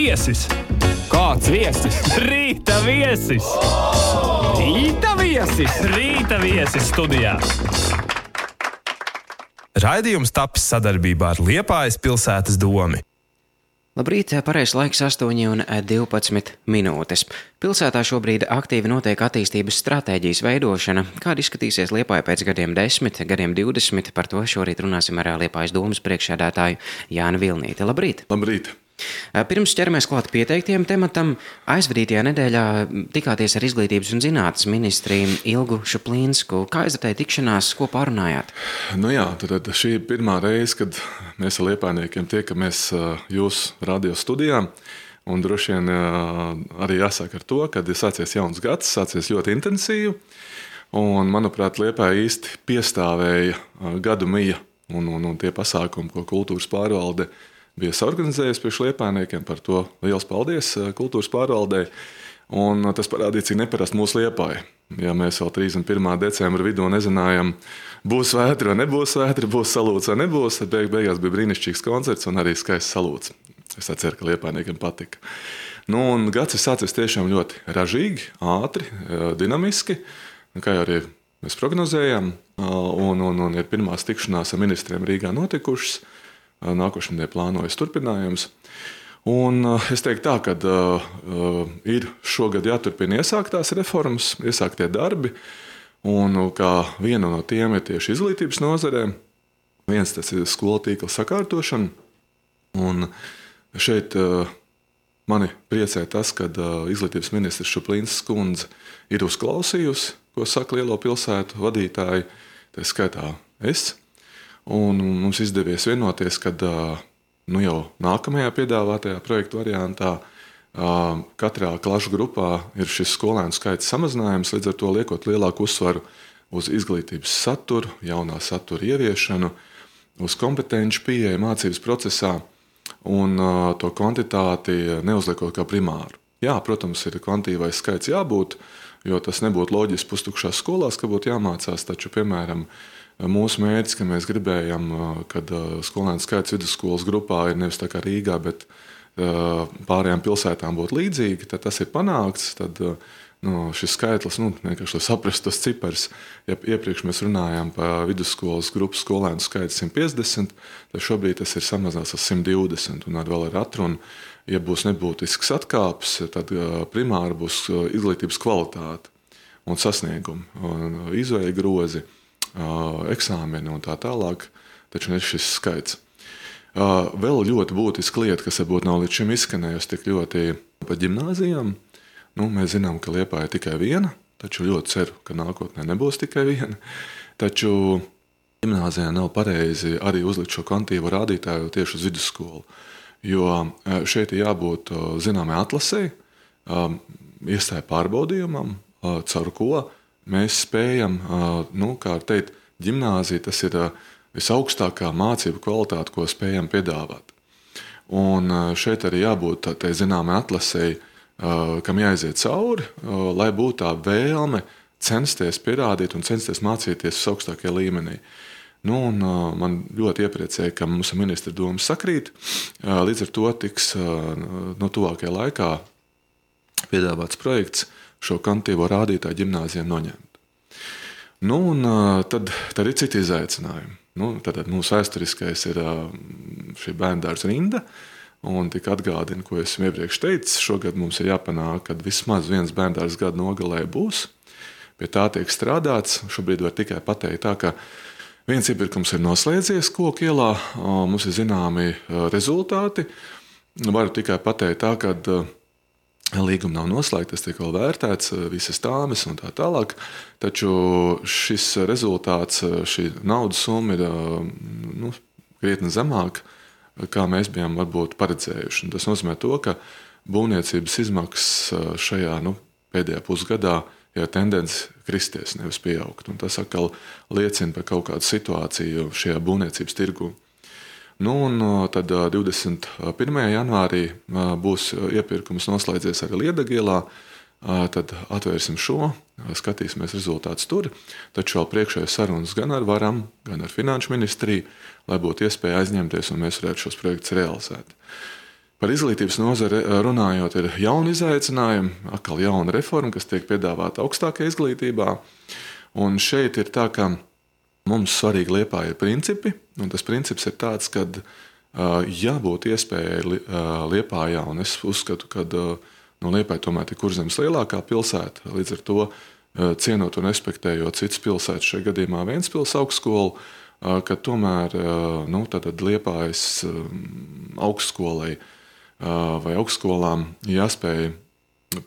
viesis! Kāds viesis? Rīta viesis! Rīta viesis! Rīta viesis studijā! Raidījums tapis sadarbībā ar Liepājas pilsētas domu. Labrīt, pareizais laiks 8,12 minūtes. Pilsētā šobrīd aktīvi notiek attīstības stratēģijas veidošana. Kāda izskatīsies Liepāja pēc gadiem 10, gadiem 20? Par to šorīt runāsim ar Liepājas domas priekšsēdētāju Jānu Vilnīti. Labrīt! Labrīt! Pirms ķeramies klāt pieteiktiem tematam, aizvadītajā nedēļā tikāties ar izglītības un zinātnes ministriju Ilgu Šuplīnsku. Kā aizvadīja tikšanās, ko pārunājāt? Nu jā, tad šī ir pirmā reize, kad mēs ar liepainiekiem tiekamies jūsu radio studijā. Un droši vien arī jāsaka ar to, ka ir sācies jauns gads, sācies ļoti intensīvi. Un, manuprāt, Liepā īsti piestāvēja gadu mija un, un, un tie pasākumi, ko kultūras pārvalde ir bija organizējis priekš liepainiekiem. Par to liels paldies eh, kultūras pārvaldē. Un eh, tas parādīja, cik neparasti mūsu liepāja. Ja mēs vēl 31. decembra vidū nezinājām, būs vētra vai nebūs vētra, būs salūts vai nebūs, tad beig beigās bija brīnišķīgs koncerts un arī skaists salūts. Es ceru, ka liepainiekiem patika. Nu, gads ir sācies tiešām ļoti ražīgi, ātri, eh, dinamiski, kā jau arī mēs prognozējām. Un, un, un ir pirmās tikšanās ar ministriem Rīgā notikušas. Nākošajā nedēļā plānojas turpinājums. Un es teiktu, tā, ka uh, ir šogad jāturpina iesāktās reformas, iesāktie darbi. Un kā viena no tiem ir tieši izglītības nozarē. Viens tas ir skolu tīkla sakārtošana. Un šeit uh, mani priecē tas, ka uh, izglītības ministrs Šuplīns skundze ir uzklausījusi, ko saka lielo pilsētu vadītāji, tā skaitā es. Un mums izdevies vienoties, ka nu jau nākamajā piedāvātajā projekta variantā katrā klašu grupā ir šis skolēnu skaits samazinājums, līdz ar to liekot lielāku uzsvaru uz izglītības saturu, jaunā satura ieviešanu, uz kompetenci pieeja mācības procesā un to kvantitāti neuzliekot kā primāru. Jā, protams, ir kvantīvais skaits jābūt, jo tas nebūtu loģiski pustukšās skolās, ka būtu jāmācās, taču, piemēram, Mūsu mērķis, ka mēs gribējām, kad skolēnu skaits vidusskolas grupā ir nevis tā kā Rīgā, bet pārējām pilsētām būtu līdzīgi, tad tas ir panākts. Tad, nu, šis skaitlis, nu, vienkārši lai saprastu tos ciparus, ja iepriekš mēs runājām par vidusskolas grupu skolēnu skaitu 150, tad šobrīd tas ir samazināts uz 120. Un vēl ir atruna, ja būs nebūtisks atkāpes, tad primāri būs izglītības kvalitāte un sasniegumi un izvēle grozi eksāmeni un tā tālāk, taču ne šis skaits. Vēl ļoti būtiska lieta, kas varbūt nav līdz šim izskanējusi tik ļoti par gimnājām. Nu, mēs zinām, ka Liepa ir tikai viena, taču ļoti ceru, ka nākotnē nebūs tikai viena. Taču gimnājā nav pareizi arī uzlikt šo kvantīvo rādītāju tieši uz vidusskolu. Jo šeit ir jābūt zināmai atlasēji, iestāju pārbaudījumam, caur ko mēs spējam, nu, kā teikt, gimnāzija tas ir visaugstākā mācību kvalitāte, ko spējam piedāvāt. Un šeit arī jābūt tādai zināmai atlasēji, kam jāiziet cauri, lai būtu tā vēlme censties pierādīt un censties mācīties uz augstākajā līmenī. Nu, un, man ļoti iepriecēja, ka mūsu ministra doma sakrīt. Līdz ar to tiks no tuvākajā laikā piedāvāts projekts šo kantīvo rādītāju gimnājiem noņemt. Nu, un, tad, tad ir citi izaicinājumi. Nu, tad mūsu vēsturiskais ir šī bērnu dārza rinda. Un tik atgādina, ko es iepriekš teicu, šogad mums ir jāpanāk, ka vismaz viens bērns gada nogalē būs. Pie tā tiek strādāts. Šobrīd var tikai pateikt, tā, ka viens iepirkums ir noslēdzies koku ielā, mums ir zināmi rezultāti. Varu tikai pateikt, tā, ka Līguma nav noslēgta, tas tiek vēl vērtēts, eh, visas tāmas un tā tālāk. Taču šis rezultāts, eh, šī naudas summa ir eh, nu, krietni zemāka, kā mēs bijām varbūt paredzējuši. Un tas nozīmē, to, ka būvniecības izmaksas šajā nu, pēdējā pusgadā ir tendence kristies, nevis pieaugt. Un tas atkal liecina par kaut kādu situāciju šajā būvniecības tirgū. Nu, un tad 21. janvārī būs iepirkums noslēdzies arī Liedagielā. Tad atvērsim šo, skatīsimies rezultātus tur. Taču vēl priekšējais sarunas gan ar varam, gan ar finanšu ministriju, lai būtu iespēja aizņemties un mēs varētu šos projektus realizēt. Par izglītības nozari runājot, ir jauni izaicinājumi, atkal jauna reforma, kas tiek piedāvāta augstākajā izglītībā. Un šeit ir tā, ka mums svarīgi liepā ir principi, un tas princips ir tāds, ka ja būtu iespēja liepājā, un es uzskatu, ka no liepāja tomēr ir kurzemes lielākā pilsēta, līdz ar to cienot un respektējot citas pilsētas, šajā gadījumā Vēnspils augstskolu, ka tomēr nu, liepājas augstskolai vai augstskolām jāspēj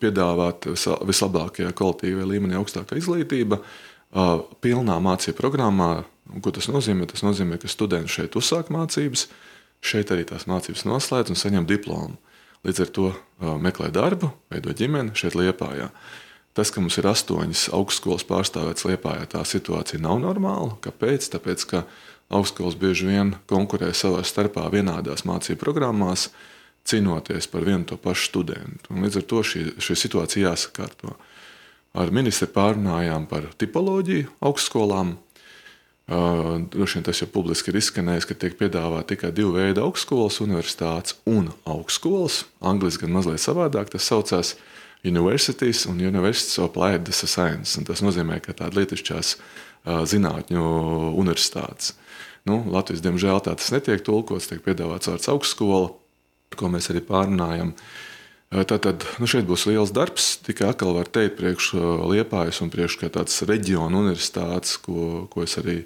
piedāvāt vislabākajā kvalitīvajā līmenī augstākā izglītība, pilnā mācību programmā. Ko tas nozīmē? Tas nozīmē, ka students šeit uzsāk mācības, šeit arī tās mācības noslēdz un saņem diplomu. Līdz ar to meklē darbu, veido ģimeni šeit Liepājā. Tas, ka mums ir astoņas augstskolas pārstāvētas Liepājā, tā situācija nav normāla. Kāpēc? Tāpēc, ka augstskolas bieži vien konkurē savā starpā vienādās mācību programmās, uh, cīnoties par vienu to pašu studentu. Un līdz ar to šī, šī situācija jāsakārto. Ar ministru pārunājām par tipoloģiju augstskolām. Uh, droši vien tas jau publiski ir izskanējis, ka tiek piedāvāta tikai divu veidu augstskolas, universitātes un augstskolas. Angliski gan mazliet savādāk tas saucās Universities un Universities of Applied Science. Un tas nozīmē, ka tāda lietišķās uh, zinātņu universitātes. Nu, Latvijas, diemžēl, tā tas netiek tulkots, tiek piedāvāts vārds augstskola ko mēs arī pārunājam. Tātad nu šeit būs liels darbs. Tikai atkal var teikt, priekš Liepājas un priekš tādas reģionu universitātes, ko, ko es arī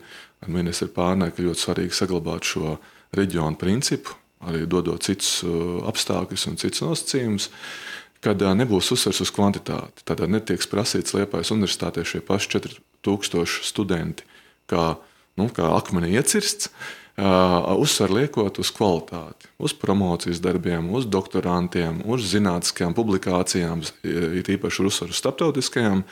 ar ministru pārnēju, ka ļoti svarīgi saglabāt šo reģionu principu, arī dodot citus apstākļus un citus nosacījumus, kad nebūs uzsvers uz kvantitāti. Tad netiks prasīts Liepājas universitātē šie paši 4000 studenti, kā, nu, kā akmenī iecirsts uzsver liekot uz kvalitāti, uz promocijas darbiem, uz doktorantiem, uz zinātniskajām publikācijām, ir īpaši uzsver uz starptautiskajām.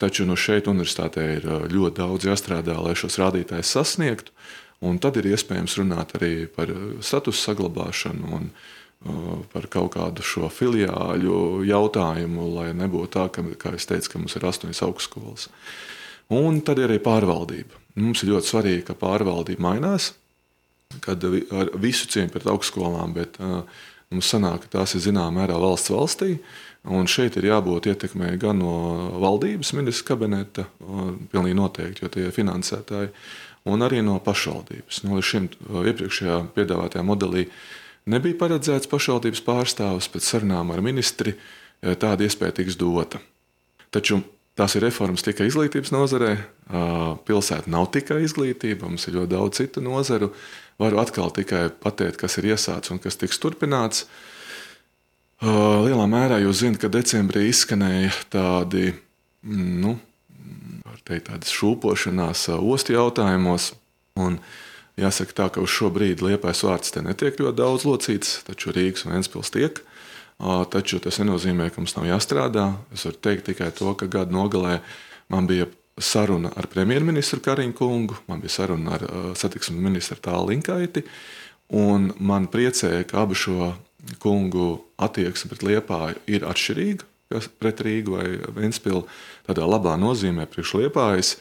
Taču no šeit universitātē ir ļoti daudz jāstrādā, lai šos rādītājus sasniegtu. Un tad ir iespējams runāt arī par statusu saglabāšanu un par kaut kādu šo filiāļu jautājumu, lai nebūtu tā, ka, kā es teicu, ka mums ir astoņas augstskolas. Un tad ir arī pārvaldība. Mums ir ļoti svarīgi, ka pārvaldība mainās kad ar visu cieņu pret augstskolām, bet uh, mums sanāk, ka tās ir zināmā mērā valsts valstī. Un šeit ir jābūt ietekmei gan no valdības ministra kabineta, pilnīgi noteikti, jo tie ir finansētāji, un arī no pašvaldības. Nu, līdz šim iepriekšējā piedāvātajā modelī nebija paredzēts pašvaldības pārstāvis, pēc sarunām ar ministri tāda iespēja tiks dota. Taču Tās ir reformas tikai izglītības nozarē. Pilsēta nav tikai izglītība, mums ir ļoti daudz citu nozaru. Varu atkal tikai pateikt, kas ir iesācis un kas tiks turpināts. Lielā mērā jūs zināt, ka decembrī izskanēja tādi, mm, nu, teikt, tādas šūpošanās ostu jautājumos. Un jāsaka tā, ka uz šo brīdi liepais vārds te netiek ļoti daudz locīts, taču Rīgas un Ventspils tiek. Taču tas nenozīmē, ka mums nav jāstrādā. Es varu teikt tikai to, ka gada nogalē man bija saruna ar premjerministru Kariņu kungu, man bija saruna ar satiksmes ministru Tālu Linkaiti. Man priecēja, ka abu šo kungu attieksme pret Liepāju ir atšķirīga pret Rīgu vai Vēnspilu. Tādā labā nozīmē priekš Liepājas,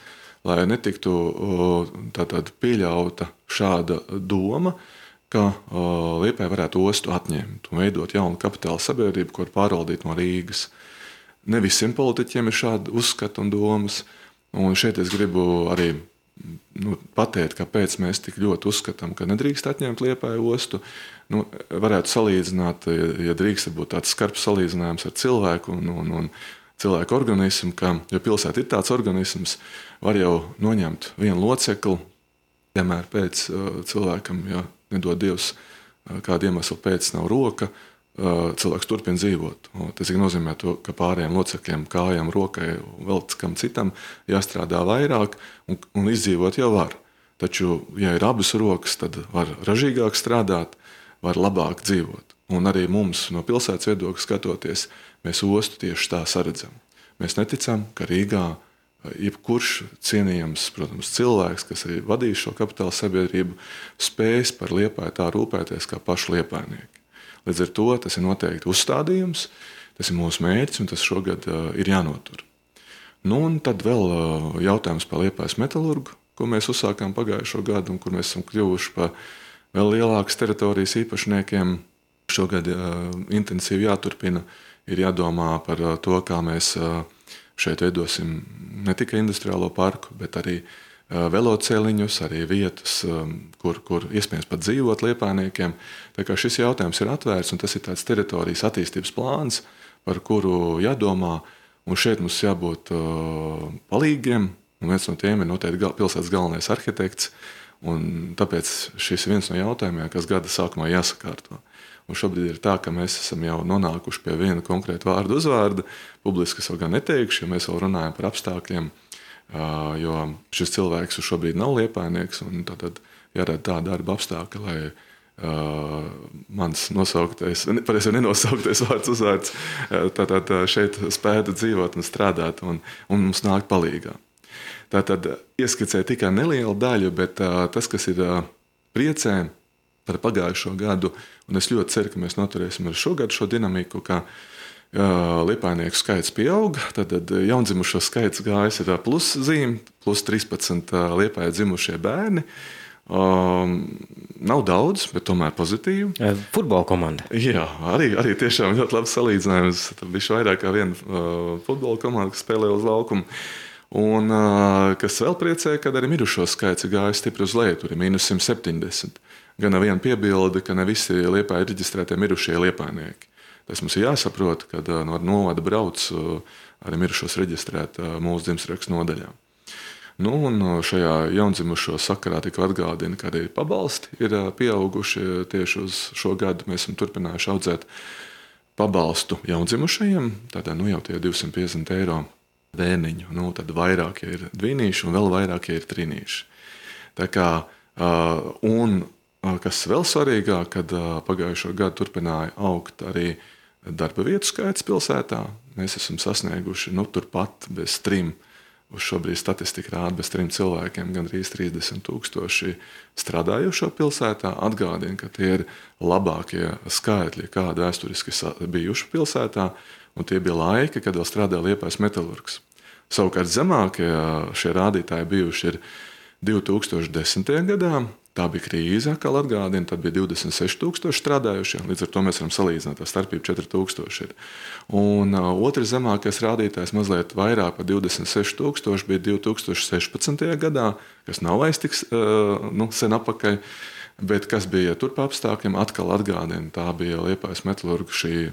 lai netiktu tātad, pieļauta šāda doma, uh, ka uh, Lietuva varētu ostu atņemt un veidot jaunu kapitāla sabiedrību, ko pārvaldīt no Rīgas. Ne visiem politiķiem ir šādi uzskati un domas. Un šeit es gribu arī nu, pateikt, kāpēc mēs tik ļoti uzskatām, ka nedrīkst atņemt Liepāju ostu. Nu, varētu salīdzināt, ja, ja drīkst būt tāds skarbs salīdzinājums ar cilvēku un, un, un cilvēku organismu, ka, ja pilsēta ir tāds organisms, var jau noņemt vienu locekli, piemēram, pēc uh, cilvēkam. Ja, nedod Dievs, kāda iemesla pēc nav roka, cilvēks turpina dzīvot. Tas nozīmē, to, ka pārējiem locekļiem, kājām, rokai vēl kam citam jāstrādā vairāk un, un izdzīvot jau var. Taču, ja ir abas rokas, tad var ražīgāk strādāt, var labāk dzīvot. Un arī mums no pilsētas viedokļa skatoties, mēs ostu tieši tā saredzam. Mēs neticam, ka Rīgā jebkurš cienījams protams, cilvēks, kas ir vadījis šo kapitāla sabiedrību, spējas par liepāju tā rūpēties kā paši liepājnieki. Līdz ar to tas ir noteikti uzstādījums, tas ir mūsu mērķis un tas šogad uh, ir jānotur. Nu, un tad vēl uh, jautājums par liepājas metālurgu, ko mēs uzsākām pagājušo gadu un kur mēs esam kļuvuši par vēl lielākas teritorijas īpašniekiem. šogad intensīvi jāturpina. Ir jādomā par to, kā mēs šeit veidosim ne tikai industriālo parku, bet arī veloceliņus, arī vietas, kur, kur iespējams pat dzīvot liepainiekiem. Tā kā šis jautājums ir atvērts un tas ir tāds teritorijas attīstības plāns, par kuru jādomā. Un šeit mums jābūt palīgiem. Un viens no tiem ir noteikti pilsētas galvenais arhitekts. Tāpēc šis ir viens no jautājumiem, kas gada sākumā jāsakārto. Un šobrīd ir tā, ka mēs esam jau nonākuši pie viena konkrēta vārdu uzvārda. Publiski es vēl gan neteikšu, jo mēs vēl runājam par apstākļiem. Jo šis cilvēks šobrīd nav liepainieks. Tad jārada tāda darba apstākļa, lai uh, mans nosauktais, pareizi nenosauktais vārds uzvārds, tātad šeit spētu dzīvot un strādāt un, un mums nākt palīdzīgā. Tātad ieskicēja tikai nelielu daļu, bet uh, tas, kas ir uh, priecē, par pagājušo gadu. Un es ļoti ceru, ka mēs noturēsim arī šogad šo dinamiku. Liepainieku skaits pieauga, tad jaundzimušo skaits gājis ir pluszīme, plus 13 liepāja dzimušie bērni. Um, nav daudz, bet tomēr pozitīvi. Futbola komanda. Jā, arī, arī tiešām ļoti labs salīdzinājums. Tur bija vairāk kā viena uh, futbola komanda, kas spēlē uz laukuma. Un uh, kas vēl priecē, kad arī mirušo skaits gājis stipri uz leju, tur ir mīnus 170 gan ar vienu piebildi, ka ne visi liepā ir reģistrētie mirušie liepainieki. Tas mums ir jāsaprot, kad no novada brauc arī mirušos reģistrēt mūsu dzimstrakstu nodaļā. Nu, šajā jaundzimušo sakarā tika atgādina, ka arī pabalsti ir pieauguši tieši uz šo gadu. Mēs esam turpinājuši audzēt pabalstu jaundzimušajiem, tātad nu, jau tie 250 eiro bērniņu. Nu, tad vairāk ir dvīnīši un vēl vairāk ir trīnīši. Tā kā, uh, un Kas vēl svarīgāk, kad pagājušo gadu turpināja augt arī darba vietu skaits pilsētā. Mēs esam sasnieguši nu, turpat bez trim. Uz šobrīd statistika rāda bez trim cilvēkiem gandrīz 30 tūkstoši strādājošo pilsētā. Atgādina, ka tie ir labākie skaitļi, kādi vēsturiski bijuši pilsētā, un tie bija laiki, kad vēl strādāja Liepais metālurgs. Savukārt zemākie šie rādītāji bijuši 2010. gadā, Tā bija krīze, kā atgādina. Tad bija 26,000 strādājušie. Līdz ar to mēs varam salīdzināt, tā starpība 4,000 ir. Un uh, otrs zemākais rādītājs, mazliet vairāk par 26,000, bija 2016. gadā, kas nav vairs tik uh, nu, sen atpakaļ. Bet kas bija tur pa apstākļiem, atkal atgādina, tā bija Liepājas metālurga šī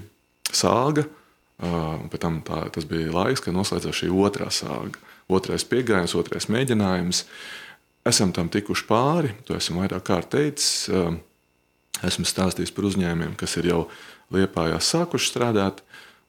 sāga. Uh, pēc tam tā, tas bija laiks, kad noslēdzās šī otrā sāga. Otrais pieejams, otrais mēģinājums. Uh, esam tam tikuši pāri. To esmu vairāk kārt teicis. Ehm, esmu stāstījis par uzņēmumiem, kas ir jau liepājās sākuši strādāt.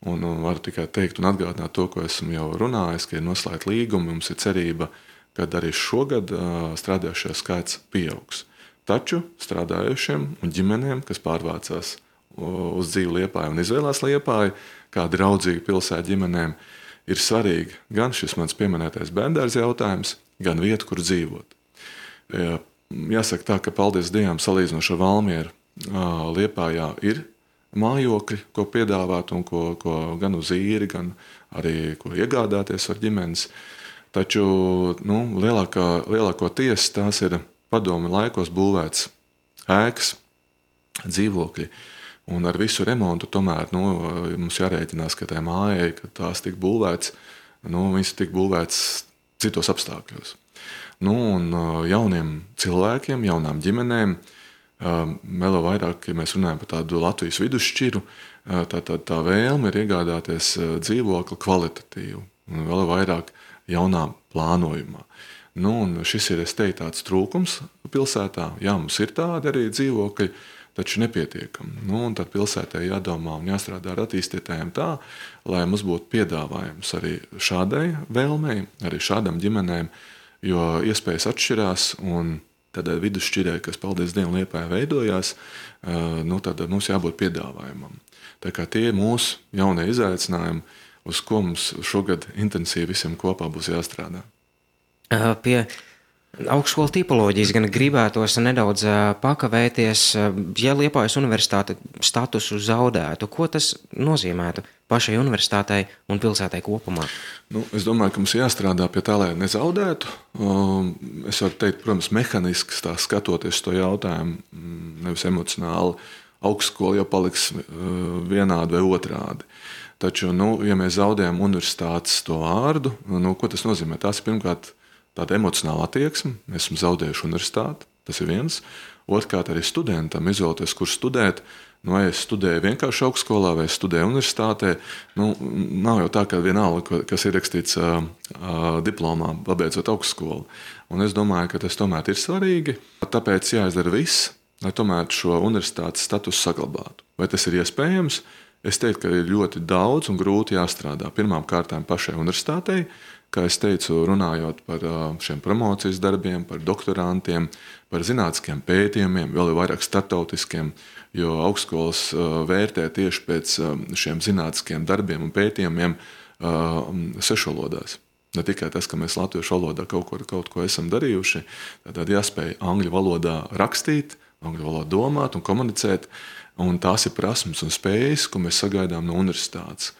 Un, varu tikai teikt un atgādināt to, ko esmu jau runājis, ka ir noslēgta līguma. Mums ir cerība, ka arī šogad uh, strādājušie skaits pieaugs. Taču strādājušiem un ģimenēm, kas pārvācās uz dzīvi liepāju un izvēlās liepāju, kā draudzīgu pilsētu ģimenēm, ir svarīgi gan šis mans pieminētais bērnu jautājums, gan vieta, kur dzīvot. Jāsaka tā, ka paldies Dievam, salīdzinoši ar Valmieru, Liepājā ir mājokļi, ko piedāvāt, un ko, ko gan uz īri, gan arī iegādāties ar ģimenes. Taču nu, lielākā, lielāko tiesu tās ir padomi laikos būvēts ēkas, dzīvokļi. Un ar visu remontu tomēr nu, mums jārēķinās, ka tā mājai, kad tās tika būvētas, nu, viņas tika būvētas citos apstākļos. Nu, un jauniem cilvēkiem, jaunām ģimenēm, vēl vairāk, ja mēs runājam par tādu Latvijas vidusšķiru, tā, tā, tā vēlme ir iegādāties dzīvokli kvalitatīvu, vēl vairāk jaunā plānojumā. Nu, šis ir teiktu, tāds trūkums pilsētā. Jā, mums ir tādi arī dzīvokļi, taču nepietiekami. Nu, tad pilsētā jādomā un jāstrādā ar attīstītājiem tā, lai mums būtu piedāvājums arī šādai vēlmei, arī šādam ģimenēm jo iespējas atšķirās. Tādai vidusšķirē, kas, paldies Dievam, liepā veidojās, nu, tad mums jābūt piedāvājumam. Tā kā tie ir mūsu jaunie izaicinājumi, uz ko mums šogad intensīvi visiem kopā būs jāstrādā. Pie augstskolas tipoloģijas gan gribētos nedaudz pakavēties, ja Liepājas universitāte statusu zaudētu. Ko tas nozīmētu? pašai universitātei un pilsētai kopumā? Nu, es domāju, ka mums jāstrādā pie tā, lai nezaudētu. Um, es varu teikt, protams, mehāniski skatoties to jautājumu, mm, nevis emocionāli. augstskola jau paliks vienādi vai otrādi. Taču, nu, ja mēs zaudējam universitātes to vārdu, nu, ko tas nozīmē? Tas ir pirmkārt tāda emocionāla attieksme. Esam zaudējuši universitāti, tas ir viens. Otrkārt, arī studentam izvēlēties, kur studēt. Nu, vai es studēju vienkārši augstskolā, vai es studēju universitātē. Nu, nav jau tā, ka vienalga, kas ir rakstīts uh, uh, diplomā, pabeidzot augstskolu. Un es domāju, ka tas tomēr ir svarīgi. Tāpēc jāizdara viss, lai tomēr šo universitātes statusu saglabātu. Vai tas ir iespējams? Es teiktu, ka ir ļoti daudz un grūti jāstrādā. Pirmkārt, pašai universitātei, kā jau teicu, runājot par šiem promocijas darbiem, par doktorantiem, par zinātniskiem pētījumiem, vēl vairāk startautiskiem, jo augstskolas vērtē tieši pēc šiem zinātniskiem darbiem un pētījumiem sešvalodās. Ne tikai tas, ka mēs latviešu valodā kaut ko, kaut ko esam darījuši, tad jāspēj angļu valodā rakstīt, angļu valodā domāt un komunicēt. Un tās ir prasmes un spējas, ko mēs sagaidām no universitātes.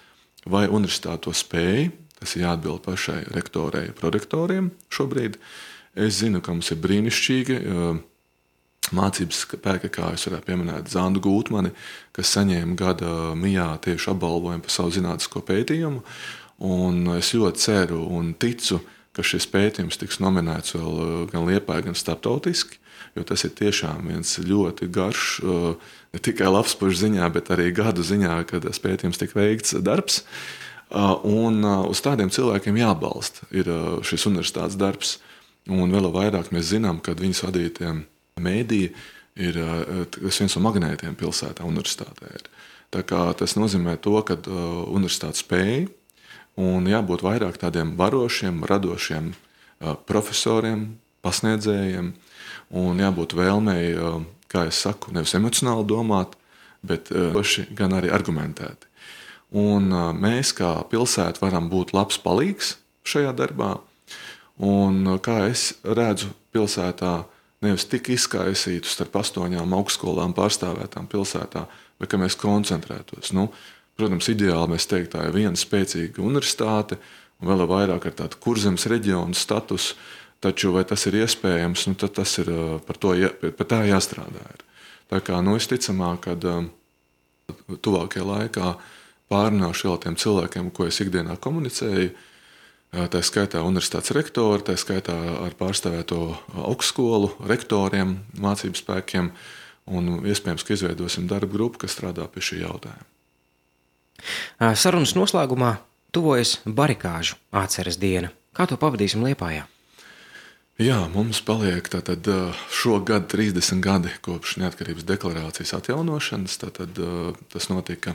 Vai universitāte to spēj, tas ir jāatbild pašai rektorei, prorektoriem šobrīd. Es zinu, ka mums ir brīnišķīgi mācības spēka, kā jūs varētu pieminēt, Zandu Gūtmani, kas saņēma gada mijā tieši apbalvojumu par savu zinātnisko pētījumu. Un es ļoti ceru un ticu, ka šis pētījums tiks nominēts vēl gan Liepā, gan starptautiski jo tas ir tiešām viens ļoti garš, ne tikai labs pušu ziņā, bet arī gadu ziņā, kad tas pētījums tika veikts darbs. Un uz tādiem cilvēkiem jābalsta ir šis universitātes darbs. Un vēl vairāk mēs zinām, ka viņas vadītie mēdīji ir viens no magnētiem pilsētā, universitātē. Ir. Tā kā tas nozīmē to, ka universitāte spēja un jābūt vairāk tādiem varošiem, radošiem profesoriem, pasniedzējiem, un jābūt vēlmei, kā jau saku, nevis emocionāli domāt, bet gan arī argumentēti. Un mēs, kā pilsēta, varam būt labs palīgs šajā darbā. Un kā es redzu pilsētā, nevis tik izkaisītu starp astoņām augstskolām pārstāvētām pilsētā, bet ka mēs koncentrētos. Nu, protams, ideāli mēs teiktu, tā ir viena spēcīga universitāte, un vēl vairāk ar tādu kurzemes reģionu statusu, Taču vai tas ir iespējams, nu, tas ir par to par tā jāstrādā. Ir. Tā kā nu, es ticamāk, ka tuvākajā laikā pārunāšu vēl tiem cilvēkiem, ko es ikdienā komunicēju. Tā skaitā universitātes rektori, tā skaitā ar pārstāvēto augstskolu rektoriem, mācību spēkiem. Un iespējams, ka izveidosim darbu grupu, kas strādā pie šī jautājuma. Sarunas noslēgumā tuvojas barikāžu atceres diena. Kā to pavadīsim Liepājā? Jā, mums paliek tātad, šogad 30 gadi kopš neatkarības deklarācijas atjaunošanas. Tātad, tas notika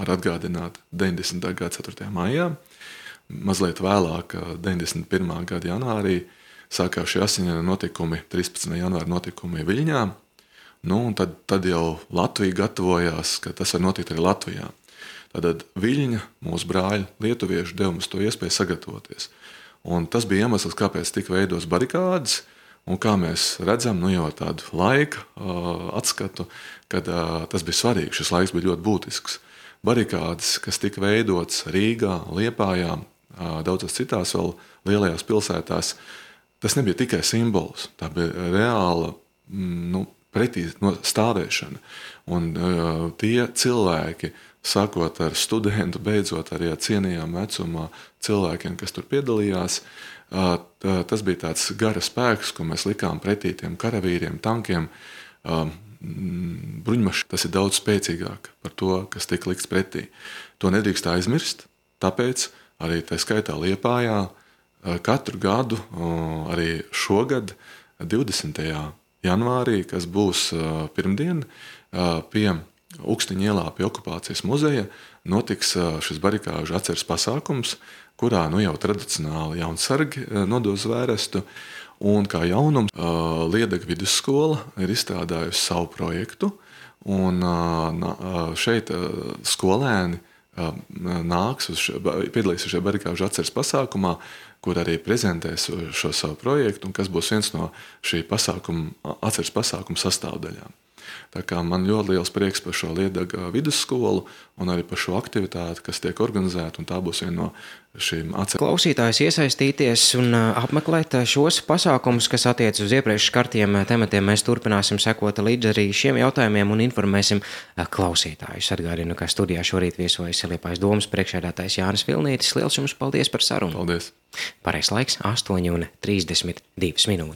ar atgādināt 90. gada 4. maijā. Mazliet vēlāk, 91. gada janvārī, sākās šie asiņaini notikumi, 13. janvāra notikumi Viļņā. Nu, tad, tad jau Latvija gatavojās, ka tas var notikt arī Latvijā. Tad Viļņa, mūsu brāļi, lietuvieši, deva mums to iespēju sagatavoties. Un tas bija iemesls, kāpēc tika veidotas barikādas. Un kā mēs redzam, nu jau tādu laika uh, atskatu, kad uh, tas bija svarīgi. Šis laiks bija ļoti būtisks. Barikādas, kas tika veidotas Rīgā, Liepājā, uh, daudzās citās vēl lielajās pilsētās, tas nebija tikai simbols. Tā bija reāla mm, nu, pretī no stāvēšana. Un uh, tie cilvēki, sākot ar studentu, beidzot arī ar cienījām vecumā cilvēkiem, kas tur piedalījās. Tas bija tāds gara spēks, ko mēs likām pretī tiem karavīriem, tankiem. Bruņmašīna tas ir daudz spēcīgāk par to, kas tika likts pretī. To nedrīkst aizmirst. Tāpēc arī tā skaitā Liepājā katru gadu, arī šogad, 20. janvārī, kas būs pirmdien, pie Ukstiņa ielā pie okupācijas muzeja notiks šis barikāžu atceres pasākums, kurā nu jau tradicionāli jaunsargi nodos vērestu. Un kā jaunums, Liedega vidusskola ir izstrādājusi savu projektu, un šeit skolēni nāks uz piedalīsies šajā barikāžu atceres pasākumā, kur arī prezentēs šo savu projektu, un kas būs viens no šī pasākuma, atceres pasākuma sastāvdaļām. Man ļoti liels prieks par šo Liedaga vidusskolu un arī par šo aktivitāti, kas tiek organizēta. Tā būs viena no šīm atsevišķām. Klausītājs iesaistīties un apmeklēt šos pasākumus, kas attiecas uz iepriekš skartiem tematiem. Mēs turpināsim sekot līdzi arī šiem jautājumiem un informēsim klausītājus. Atgādinu, ka studijā šorīt viesojas Liepājas domas priekšēdātājs Jānis Vilnītis. Liels jums paldies par sarunu! Paldies! Pareizais laiks - 8,32 minūtes.